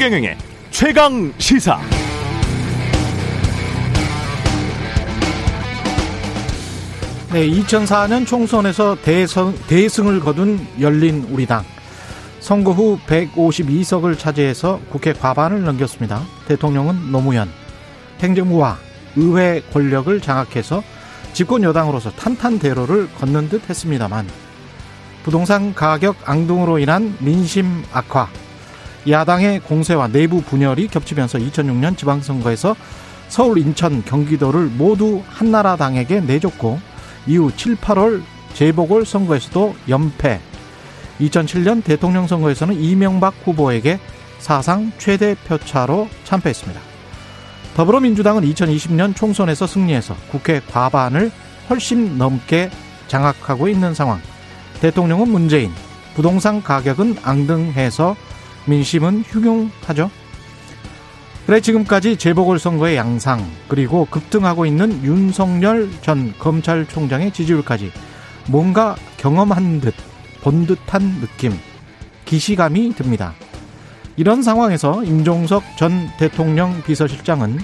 최경영의 최강 시사. 네, 2004년 총선에서 대선, 대승을 거둔 열린 우리당. 선거 후 152석을 차지해서 국회 과반을 넘겼습니다. 대통령은 노무현. 행정부와 의회 권력을 장악해서 집권 여당으로서 탄탄대로를 걷는 듯 했습니다만 부동산 가격 앙등으로 인한 민심 악화, 야당의 공세와 내부 분열이 겹치면서 2006년 지방선거에서 서울, 인천, 경기도를 모두 한나라당에게 내줬고 이후 7, 8월 재보궐 선거에서도 연패. 2007년 대통령 선거에서는 이명박 후보에게 사상 최대 표차로 참패했습니다. 더불어민주당은 2020년 총선에서 승리해서 국회 과반을 훨씬 넘게 장악하고 있는 상황. 대통령은 문재인, 부동산 가격은 앙등해서 민심은 흉흉하죠. 그래 지금까지 재보궐선거의 양상 그리고 급등하고 있는 윤석열 전 검찰총장의 지지율까지 뭔가 경험한 듯 본 듯한 느낌 기시감이 듭니다. 이런 상황에서 임종석 전 대통령 비서실장은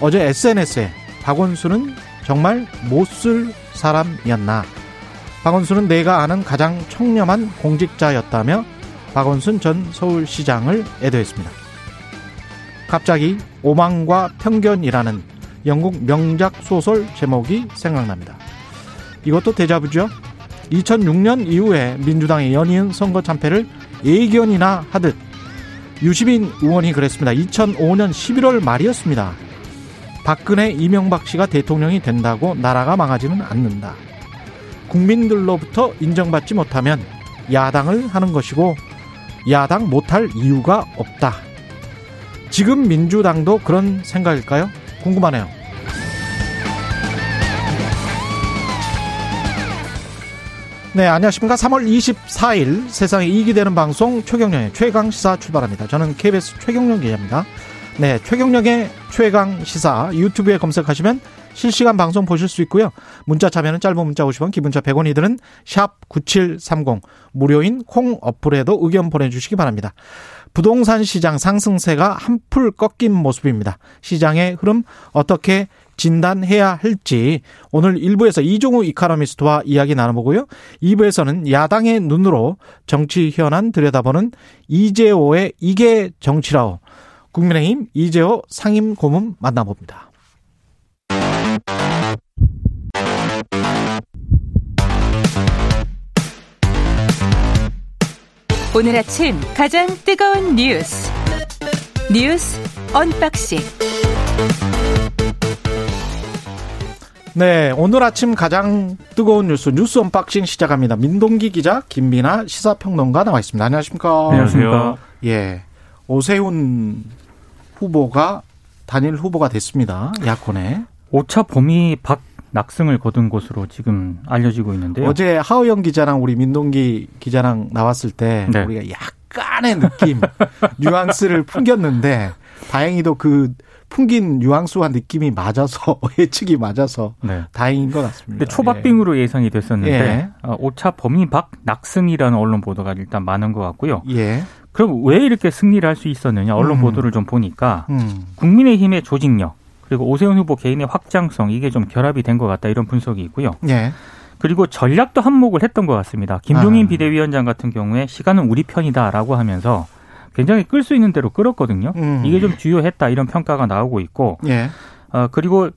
어제 SNS에 박원순은 정말 못 쓸 사람이었나 박원순은 내가 아는 가장 청렴한 공직자였다며 박원순 전 서울시장을 애도했습니다. 갑자기 오만과 편견이라는 영국 명작 소설 제목이 생각납니다. 이것도 대자부죠. 2006년 이후에 민주당의 연이은 선거 참패를 예견이나 하듯 유시민 의원이 그랬습니다. 2005년 11월 말이었습니다. 박근혜 이명박 씨가 대통령이 된다고 나라가 망하지는 않는다. 국민들로부터 인정받지 못하면 야당을 하는 것이고 야당 못할 이유가 없다. 지금 민주당도 그런 생각일까요? 궁금하네요. 네, 안녕하십니까. 3월 24일 세상에 이익이 되는 방송 최경령의 최강 시사 출발합니다. 저는 KBS 최경령 기자입니다. 네, 최경령의 최강 시사 유튜브에 검색하시면 실시간 방송 보실 수 있고요. 문자 참여는 짧은 문자 50원, 기본자 100원이 드는 샵 9730 무료인 콩 어플에도 의견 보내주시기 바랍니다. 부동산 시장 상승세가 한풀 꺾인 모습입니다. 시장의 흐름 어떻게 진단해야 할지 오늘 1부에서 이종우 이카노미스트와 이야기 나눠보고요. 2부에서는 야당의 눈으로 정치 현안 들여다보는 이재오의 이게 정치라오 국민의힘 이재오 상임 고문 만나봅니다. 오늘 아침 가장 뜨거운 뉴스 뉴스 언박싱 네, 오늘 아침 가장 뜨거운 뉴스 뉴스 unboxing 시작합니다. 민동기 기자, 김민하 시사평론가 나와 있습니다. 안녕하십니까? 안녕하세요. 예, 오세훈 후보가 단일 후보가 됐습니다. 야권에 5차 범위 박 낙승을 거둔 것으로 지금 알려지고 있는데요. 어제 하우영 기자랑 우리 민동기 기자랑 나왔을 때 네. 우리가 약간의 느낌, 뉘앙스를 풍겼는데 다행히도 그 풍긴 뉘앙스와 느낌이 맞아서 예측이 맞아서 네. 다행인 것 같습니다. 근데 초박빙으로 예 상이 됐었는데 예. 어, 5차 범위 박 낙승이라는 언론 보도가 일단 많은 것 같고요. 예. 예. 그럼 왜 이렇게 승리를 할 수 있었느냐 언론 음. 보도를 좀 보니까 음. 국민의힘의 조직력 그리고 오세훈 후보 개인의 확장성 이게 좀 결합이 된 것 같다 이런 분석이 있고요. 예. 그리고 전략도 한몫을 했던 것 같습니다. 김종인 아. 비대위원장 같은 경우에 시간은 우리 편이다라고 하면서 굉장히 끌 수 있는 대로 끌었거든요. 음. 이게 좀 주요했다 이런 평가가 나오고 있고 예. 어, 그리고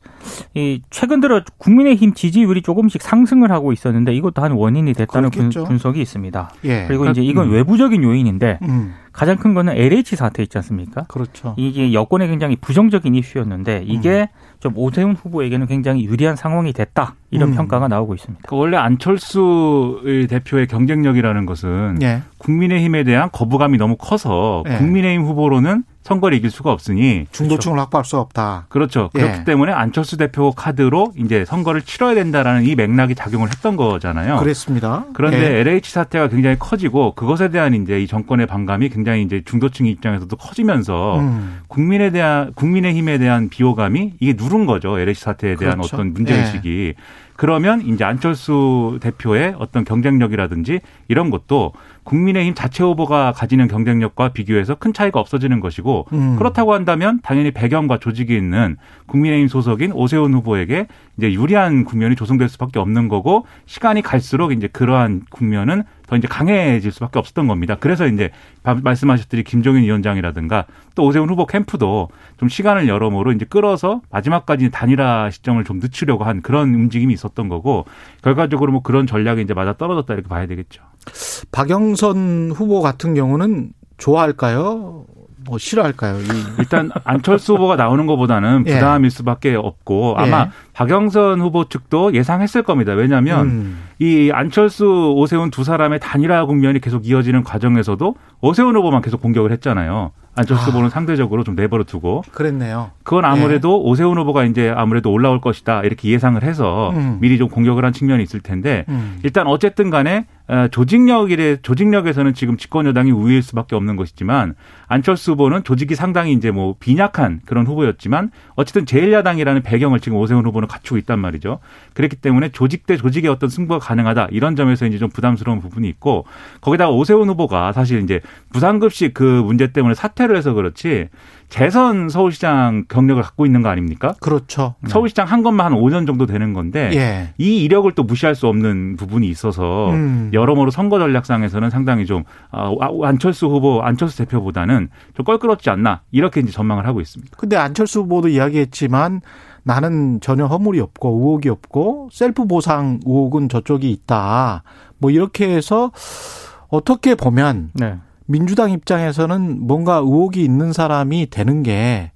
이 최근 들어 국민의힘 지지율이 조금씩 상승을 하고 있었는데 이것도 한 원인이 됐다는 분. 분석이 있습니다. 예. 그리고 이제 이건 음. 외부적인 요인인데 음. 가장 큰 거는 LH 사태 있지 않습니까? 그렇죠. 이게 여권에 굉장히 부정적인 이슈였는데 이게 음. 좀 오세훈 후보에게는 굉장히 유리한 상황이 됐다 이런 음. 평가가 나오고 있습니다. 그 원래 안철수 대표의 경쟁력이라는 것은 예. 국민의힘에 대한 거부감이 너무 커서 예. 국민의힘 후보로는 선거를 이길 수가 없으니 중도층을 확보할 수 없다. 그렇죠. 예. 그렇기 때문에 안철수 대표 카드로 이제 선거를 치러야 된다라는 이 맥락이 작용을 했던 거잖아요. 그랬습니다. 그런데 예. LH 사태가 굉장히 커지고 그것에 대한 이제 이 정권의 반감이 굉장히 이제 중도층 입장에서도 커지면서 음. 국민에 대한 국민의 힘에 대한 비호감이 이게 누른 거죠. LH 사태에 대한 그렇죠. 어떤 문제 의식이. 그러면 이제 안철수 대표의 어떤 경쟁력이라든지 이런 것도 국민의힘 자체 후보가 가지는 경쟁력과 비교해서 큰 차이가 없어지는 것이고 음. 그렇다고 한다면 당연히 배경과 조직이 있는 국민의힘 소속인 오세훈 후보에게 이제 유리한 국면이 조성될 수밖에 없는 거고 시간이 갈수록 이제 그러한 국면은 더 이제 강해질 수밖에 없었던 겁니다. 그래서 이제 말씀하셨듯이 김종인 위원장이라든가 또 오세훈 후보 캠프도 좀 시간을 여러모로 이제 끌어서 마지막까지 단일화 시점을 좀 늦추려고 한 그런 움직임이 있었던 거고 결과적으로 뭐 그런 전략이 이제 맞아 떨어졌다 이렇게 봐야 되겠죠. 박영선 후보 같은 경우는 좋아할까요? 뭐 싫어할까요? 일단 안철수 후보가 나오는 것보다는 예. 부담일 수밖에 없고 아마 예. 박영선 후보 측도 예상했을 겁니다. 왜냐하면 음. 이 안철수 오세훈 두 사람의 단일화 국면이 계속 이어지는 과정에서도 오세훈 후보만 계속 공격을 했잖아요. 안철수 아. 후보는 상대적으로 좀 내버려 두고 그랬네요. 그건 아무래도 네. 오세훈 후보가 이제 아무래도 올라올 것이다 이렇게 예상을 해서 음. 미리 좀 공격을 한 측면이 있을 텐데 음. 일단 어쨌든 간에 어, 조직력이래 조직력에서는 지금 집권 여당이 우위일 수밖에 없는 것이지만 안철수 후보는 조직이 상당히 이제 뭐 빈약한 그런 후보였지만 어쨌든 제1야당이라는 배경을 지금 오세훈 후보는 갖추고 있단 말이죠. 그렇기 때문에 조직 대 조직의 어떤 승부가 가능하다 이런 점에서 이제 좀 부담스러운 부분이 있고 거기다가 오세훈 후보가 사실 이제 부산급식 그 문제 때문에 사퇴를 해서 그렇지 재선 서울시장 경력을 갖고 있는 거 아닙니까? 그렇죠. 서울시장 한 것만 한 5년 정도 되는 건데 예. 이 이력을 또 무시할 수 없는 부분이 있어서 음. 여러모로 선거 전략상에서는 상당히 좀 아, 안철수 후보, 안철수 대표보다는 좀 껄끄럽지 않나 이렇게 이제 전망을 하고 있습니다. 근데 안철수 후보도 이야기했지만 나는 전혀 허물이 없고 의혹이 없고 셀프 보상 의혹은 저쪽이 있다. 뭐 이렇게 해서 어떻게 보면 네. 민주당 입장에서는 뭔가 의혹이 있는 사람이 되는 게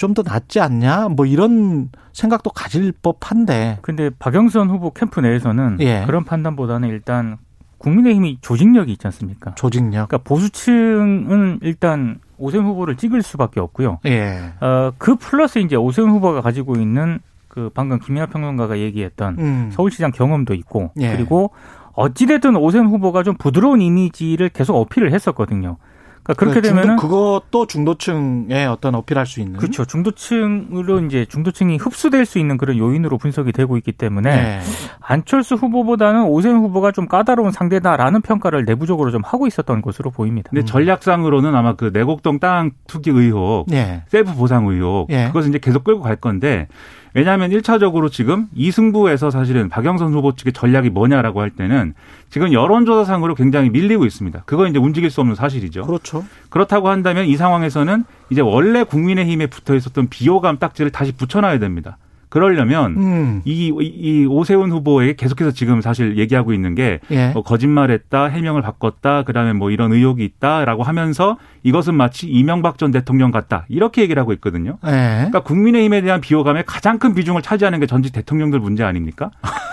좀 더 낫지 않냐? 뭐 이런 생각도 가질 법한데. 근데 박영선 후보 캠프 내에서는 예. 그런 판단보다는 일단 국민의힘이 조직력이 있지 않습니까? 조직력. 그러니까 보수층은 일단 오세훈 후보를 찍을 수밖에 없고요. 예. 어, 그 플러스 이제 오세훈 후보가 가지고 있는 그 방금 김민하 평론가가 얘기했던 음. 서울시장 경험도 있고 예. 그리고 어찌됐든 오세훈 후보가 좀 부드러운 이미지를 계속 어필을 했었거든요. 그러니까 그렇게 중도, 되면은 그것도 중도층에 어떤 어필할 수 있는 그렇죠. 중도층으로 이제 중도층이 흡수될 수 있는 그런 요인으로 분석이 되고 있기 때문에 네. 안철수 후보보다는 오세훈 후보가 좀 까다로운 상대다라는 평가를 내부적으로 좀 하고 있었던 것으로 보입니다. 근데 전략상으로는 아마 그 내곡동 땅 투기 의혹, 네. 셀프 보상 의혹 네. 그것을 이제 계속 끌고 갈 건데 왜냐하면 1차적으로 지금 이승부에서 사실은 박영선 후보 측의 전략이 뭐냐라고 할 때는 지금 여론조사상으로 굉장히 밀리고 있습니다. 그거 이제 움직일 수 없는 사실이죠. 그렇죠. 그렇다고 한다면 이 상황에서는 이제 원래 국민의힘에 붙어 있었던 비호감 딱지를 다시 붙여놔야 됩니다. 그러려면 음. 이, 이 오세훈 후보에게 계속해서 지금 사실 얘기하고 있는 게 예. 뭐 거짓말했다, 해명을 바꿨다, 그다음에 뭐 이런 의혹이 있다라고 하면서 이것은 마치 이명박 전 대통령 같다 이렇게 얘기를 하고 있거든요. 예. 그러니까 국민의힘에 대한 비호감의 가장 큰 비중을 차지하는 게 전직 대통령들 문제 아닙니까?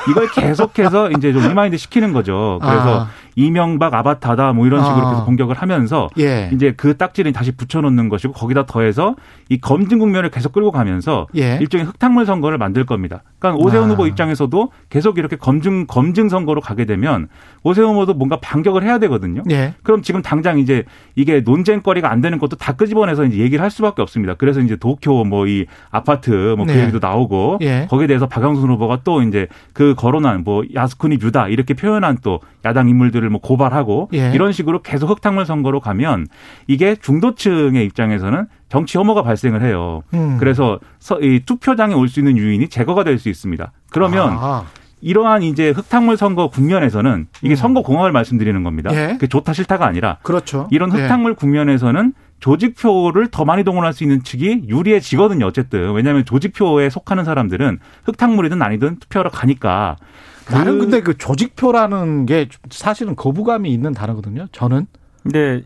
이걸 계속해서 이제 좀 remind 시키는 거죠. 그래서 아. 이명박 아바타다 뭐 이런 식으로 아. 계속 공격을 하면서 예. 이제 그 딱지를 다시 붙여놓는 것이고 거기다 더해서 이 검증 국면을 계속 끌고 가면서 예. 일종의 흑탕물 선거를 만들 겁니다. 그러니까 오세훈 아. 후보 입장에서도 계속 이렇게 검증 검증 선거로 가게 되면 오세훈 후보도 뭔가 반격을 해야 되거든요. 예. 그럼 지금 당장 이제 이게 논쟁거리가 안 되는 것도 다 끄집어내서 이제 얘기를 할 수밖에 없습니다. 그래서 이제 도쿄 뭐 이 아파트 뭐그 네. 얘기도 나오고 예. 거기에 대해서 박영순 후보가 또 이제 그 거론한 뭐 야스쿠니 뷰다 이렇게 표현한 또 야당 인물들을 뭐 고발하고 예. 이런 식으로 계속 흑탕물 선거로 가면 이게 중도층의 입장에서는 정치 혐오가 발생을 해요. 음. 그래서 이 투표장에 올 수 있는 유인이 제거가 될 수 있습니다. 그러면 아. 이러한 이제 흑탕물 선거 국면에서는 이게 음. 선거 공학을 말씀드리는 겁니다. 예. 그 좋다 싫다가 아니라 그렇죠. 이런 예. 흑탕물 예. 국면에서는 조직표를 더 많이 동원할 수 있는 측이 유리해지거든요. 어쨌든 왜냐하면 조직표에 속하는 사람들은 흑탕물이든 아니든 투표하러 가니까. 나는 그... 근데 그 조직표라는 게 사실은 거부감이 있는 단어거든요. 저는. 네.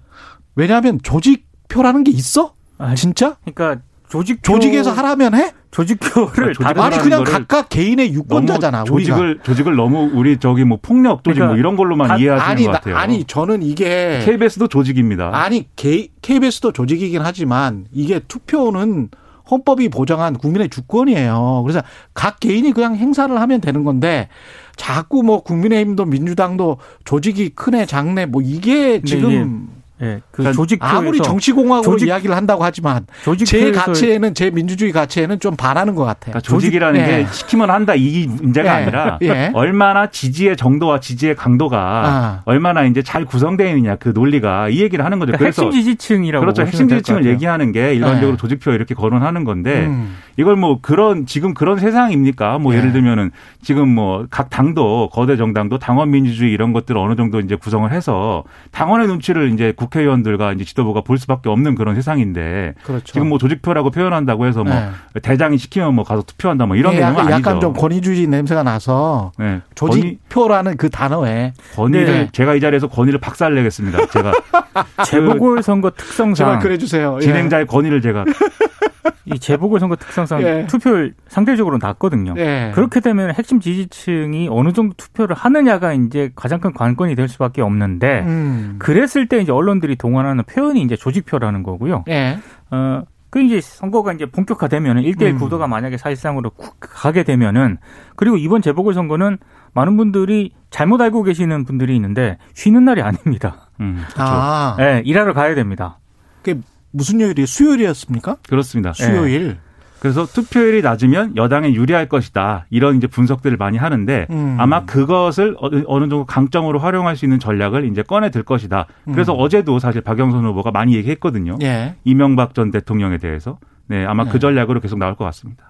왜냐하면 조직표라는 게 있어? 아, 진짜? 그러니까 조직 조직에서 하라면 해? 조직표를 아, 아니 그냥 각각 개인의 유권자잖아. 조직을 우리가. 조직을 너무 우리 저기 뭐 폭력 조직 뭐 그러니까 뭐 이런 걸로만 다, 이해하시는 아니, 것 같아요. 아니 저는 이게 KBS도 조직입니다. 아니 KBS도 조직이긴 하지만 이게 투표는 헌법이 보장한 국민의 주권이에요. 그래서 각 개인이 그냥 행사를 하면 되는 건데 자꾸 뭐 국민의힘도 민주당도 조직이 크네 작네 뭐 이게 지금 네, 그 그러니까 조직 아무리 정치 공학으로 조직, 이야기를 한다고 하지만 제 가치에는 제 민주주의 가치에는 좀 반하는 것 같아요. 그러니까 조직이라는 조직, 게 예. 시키면 한다 이 문제가 예. 아니라 예. 얼마나 지지의 정도와 지지의 강도가 아. 얼마나 이제 잘 구성되어 있느냐 그 논리가 이 얘기를 하는 거죠. 그러니까 그래서 핵심 지지층이라고 그렇죠. 핵심 지지층을 얘기하는 게 일반적으로 예. 조직표 이렇게 거론하는 건데 음. 이걸 뭐 그런 지금 그런 세상입니까? 뭐 예를 들면은 지금 뭐 각 당도 거대 정당도 당원 민주주의 이런 것들을 어느 정도 이제 구성을 해서 당원의 눈치를 이제 국 국회의원들과 이제 지도부가 볼 수밖에 없는 그런 세상인데 그렇죠. 지금 뭐 조직표라고 표현한다고 해서 뭐 네. 대장이 시키면 뭐 가서 투표한다 뭐 이런 네, 내용은 아니죠. 약간 좀 권위주의 냄새가 나서 네. 조직표라는 그 단어에 권위를 네. 제가 이 자리에서 권위를 박살내겠습니다. 제가 재보궐 선거 특성상 제발 그래 주세요. 예. 진행자의 권위를 제가 이 재보궐선거 특성상 예. 투표율 상대적으로 낮거든요. 예. 그렇게 되면 핵심 지지층이 어느 정도 투표를 하느냐가 이제 가장 큰 관건이 될 수밖에 없는데 음. 그랬을 때 이제 언론들이 동원하는 표현이 이제 조직표라는 거고요. 예. 어, 그 이제 선거가 이제 본격화되면은 1대1 음. 구도가 만약에 사실상으로 가게 되면은 그리고 이번 재보궐선거는 많은 분들이 잘못 알고 계시는 분들이 있는데 쉬는 날이 아닙니다. 음, 그렇죠. 아. 네, 일하러 가야 됩니다. 그 무슨 요일이 수요일이었습니까? 그렇습니다. 수요일. 네. 그래서 투표율이 낮으면 여당에 유리할 것이다. 이런 이제 분석들을 많이 하는데 음. 아마 그것을 어느 정도 강점으로 활용할 수 있는 전략을 이제 꺼내 들 것이다. 그래서 음. 어제도 사실 박영선 후보가 많이 얘기했거든요. 예. 이명박 전 대통령에 대해서. 네, 아마 그 네. 그 전략으로 계속 나올 것 같습니다.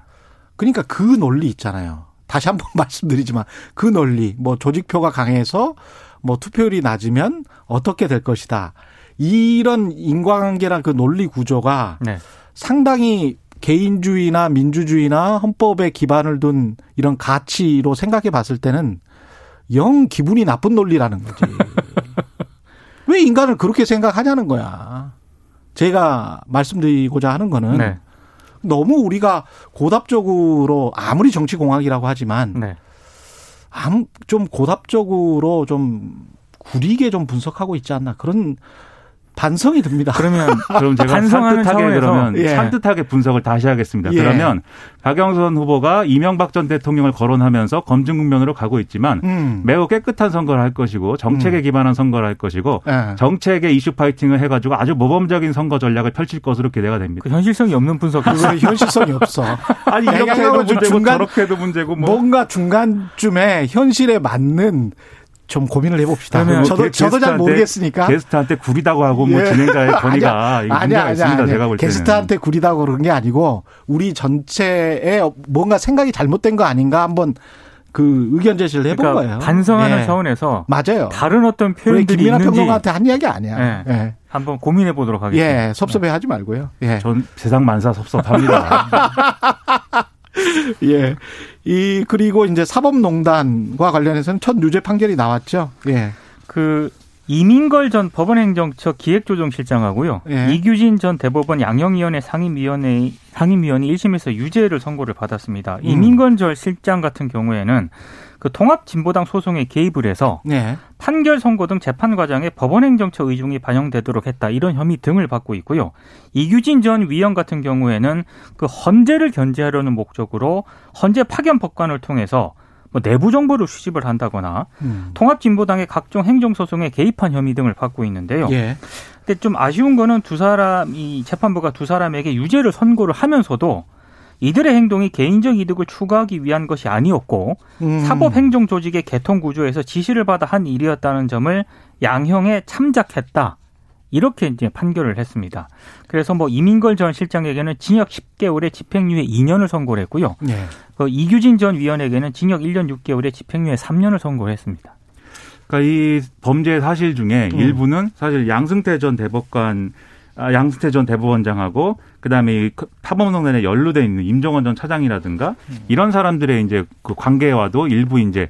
그러니까 그 논리 있잖아요. 다시 한번 말씀드리지만 그 논리, 뭐 조직표가 강해서 뭐 투표율이 낮으면 어떻게 될 것이다. 이런 인과관계랑 그 논리 구조가 네. 상당히 개인주의나 민주주의나 헌법에 기반을 둔 이런 가치로 생각해 봤을 때는 영 기분이 나쁜 논리라는 거지. 왜 인간을 그렇게 생각하냐는 거야. 제가 말씀드리고자 하는 거는 네. 너무 우리가 고답적으로 아무리 정치공학이라고 하지만 네. 좀 고답적으로 좀 구리게 좀 분석하고 있지 않나 그런 반성이 듭니다. 그러면 그럼 제가 산뜻하게 그러면 예. 산뜻하게 분석을 다시 하겠습니다. 예. 그러면 박영선 후보가 이명박 전 대통령을 거론하면서 검증 국면으로 가고 있지만 음. 매우 깨끗한 선거를 할 것이고 정책에 음. 기반한 선거를 할 것이고 예. 정책의 이슈 파이팅을 해가지고 아주 모범적인 선거 전략을 펼칠 것으로 기대가 됩니다. 그 현실성이 없는 분석. 그거 현실성이 없어. 아니 이렇게 해도 문제고 중간, 저렇게 해도 문제고 뭐. 뭔가 중간쯤에 현실에 맞는 좀 고민을 해봅시다. 그러면 저도 저도 잘 모르겠으니까 게스트한테 구리다고 하고 뭐 예. 진행자의 권위가 아니야, 아니야, 아니야, 있습니다. 제가 볼 때는 게스트한테 구리다고 그런 게 아니고 우리 전체에 뭔가 생각이 잘못된 거 아닌가 한번 그 의견 제시를 해본 그러니까 거예요. 반성하는 예. 차원에서 맞아요. 다른 어떤 표현들이 있는지 평론가한테 한 이야기 아니야. 예. 예. 한번 고민해 보도록 하겠습니다. 예, 섭섭해하지 말고요. 예. 전 세상 만사 섭섭합니다. 예. 이 그리고 이제 사법농단과 관련해서는 첫 유죄 판결이 나왔죠. 예. 그 이민걸 전 법원행정처 기획조정실장하고요. 예. 이규진 전 대법원 양형위원회 상임위원회 상임위원이 1심에서 유죄를 선고를 받았습니다. 음. 이민걸 전 실장 같은 경우에는 그 통합진보당 소송에 개입을 해서 네. 판결 선고 등 재판 과정에 법원 행정처 의중이 반영되도록 했다 이런 혐의 등을 받고 있고요. 이규진 전 위원 같은 경우에는 그 헌재를 견제하려는 목적으로 헌재 파견 법관을 통해서 뭐 내부 정보를 수집을 한다거나 음. 통합진보당의 각종 행정소송에 개입한 혐의 등을 받고 있는데요. 예. 근데 좀 아쉬운 거는 두 사람이 재판부가 두 사람에게 유죄를 선고를 하면서도 이들의 행동이 개인적 이득을 추구하기 위한 것이 아니었고 음. 사법행정 조직의 개통 구조에서 지시를 받아 한 일이었다는 점을 양형에 참작했다. 이렇게 이제 판결을 했습니다. 그래서 뭐 이민걸 전 실장에게는 징역 10개월에 집행유예 2년을 선고를 했고요. 네. 그 이규진 전 위원에게는 징역 1년 6개월에 집행유예 3년을 선고를 했습니다. 그러니까 이 범죄 사실 중에 음. 일부는 사실 양승태 전 대법관 아, 양승태 전 대법원장하고 그다음에 타범농단에 연루돼 있는 임종원 전 차장이라든가 음. 이런 사람들의 이제 그 관계와도 일부 이제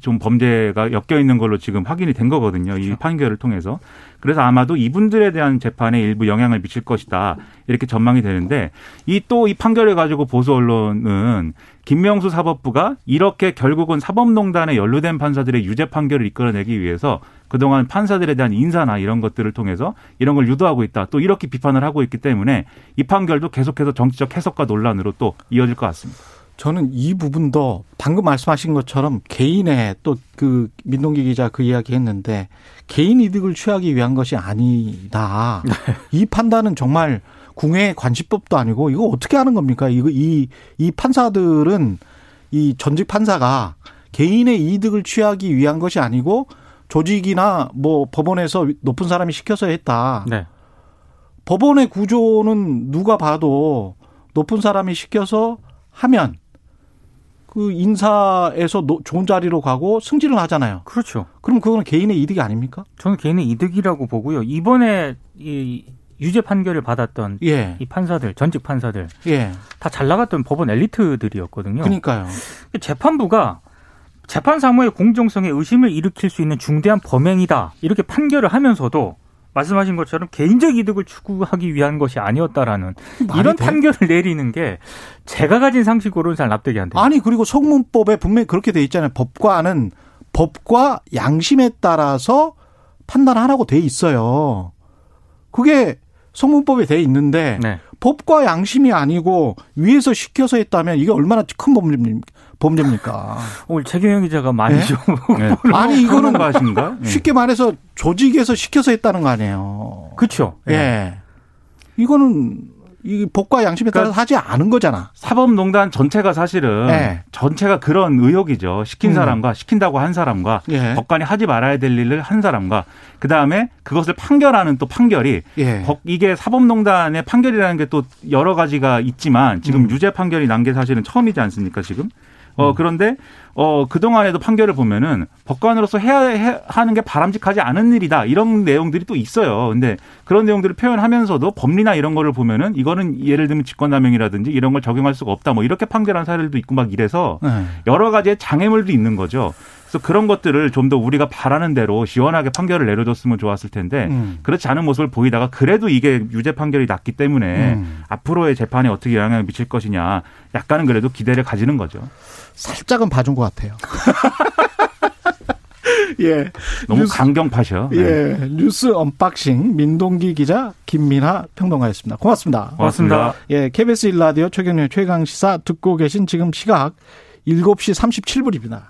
좀 범죄가 엮여 있는 걸로 지금 확인이 된 거거든요. 그렇죠. 이 판결을 통해서. 그래서 아마도 이분들에 대한 재판에 일부 영향을 미칠 것이다. 이렇게 전망이 되는데 이 또이 이 판결을 가지고 보수 언론은 김명수 사법부가 이렇게 결국은 사법농단에 연루된 판사들의 유죄 판결을 이끌어내기 위해서 그동안 판사들에 대한 인사나 이런 것들을 통해서 이런 걸 유도하고 있다. 또 이렇게 비판을 하고 있기 때문에 이 판결도 계속해서 정치적 해석과 논란으로 또 이어질 것 같습니다. 저는 이 부분도 방금 말씀하신 것처럼 개인의 또 그 민동기 기자 그 이야기 했는데 개인 이득을 취하기 위한 것이 아니다. 네. 이 판단은 정말 궁예 관시법도 아니고 이거 어떻게 하는 겁니까? 이거 이, 이 판사들은 이 전직 판사가 개인의 이득을 취하기 위한 것이 아니고 조직이나 뭐 법원에서 높은 사람이 시켜서 했다. 네. 법원의 구조는 누가 봐도 높은 사람이 시켜서 하면 그 인사에서 좋은 자리로 가고 승진을 하잖아요. 그렇죠. 그럼 그거는 개인의 이득이 아닙니까? 저는 개인의 이득이라고 보고요. 이번에 이 유죄 판결을 받았던 예. 이 판사들, 전직 판사들 예. 다잘 나갔던 법원 엘리트들이었거든요. 그러니까요. 재판부가 재판 사무의 공정성에 의심을 일으킬 수 있는 중대한 범행이다. 이렇게 판결을 하면서도 말씀하신 것처럼 개인적 이득을 추구하기 위한 것이 아니었다라는 이런 돼? 판결을 내리는 게 제가 가진 상식으로는 잘 납득이 안 돼요. 아니 그리고 성문법에 분명히 그렇게 돼 있잖아요. 법과는 법과 양심에 따라서 판단하라고 돼 있어요. 그게 성문법에 돼 있는데 네. 법과 양심이 아니고 위에서 시켜서 했다면 이게 얼마나 큰 범죄입니까? 범죄입니까? 오늘 최경영 기자가 많이 네? 좀 네. 아니 이거는 것인가? 쉽게 말해서 조직에서 시켜서 했다는 거 아니에요. 그렇죠. 예. 네. 이거는 이 법과 양심에 따라서 그러니까 하지 않은 거잖아. 사법농단 전체가 사실은 네. 전체가 그런 의혹이죠. 시킨 음. 사람과 시킨다고 한 사람과 예. 법관이 하지 말아야 될 일을 한 사람과 그 다음에 그것을 판결하는 또 판결이 예. 이게 사법농단의 판결이라는 게 또 여러 가지가 있지만 지금 음. 유죄 판결이 난 게 사실은 처음이지 않습니까 지금? 어, 음. 그런데, 어, 그동안에도 판결을 보면은 법관으로서 해야 해, 하는 게 바람직하지 않은 일이다. 이런 내용들이 또 있어요. 근데 그런 내용들을 표현하면서도 법리나 이런 거를 보면은 이거는 예를 들면 직권남용이라든지 이런 걸 적용할 수가 없다. 뭐 이렇게 판결한 사례들도 있고 막 이래서 네. 여러 가지의 장애물도 있는 거죠. 그래서 그런 것들을 좀 더 우리가 바라는 대로 시원하게 판결을 내려줬으면 좋았을 텐데 음. 그렇지 않은 모습을 보이다가 그래도 이게 유죄 판결이 났기 때문에 음. 앞으로의 재판에 어떻게 영향을 미칠 것이냐 약간은 그래도 기대를 가지는 거죠. 살짝은 봐준 것 같아요. 예. 너무 뉴스, 강경파셔. 네. 예. 뉴스 unboxing 민동기 기자 김민하 평론가였습니다. 고맙습니다. 고맙습니다. 예. KBS 1라디오 최경영의 최강 시사 듣고 계신 지금 시각 7시 37분입니다.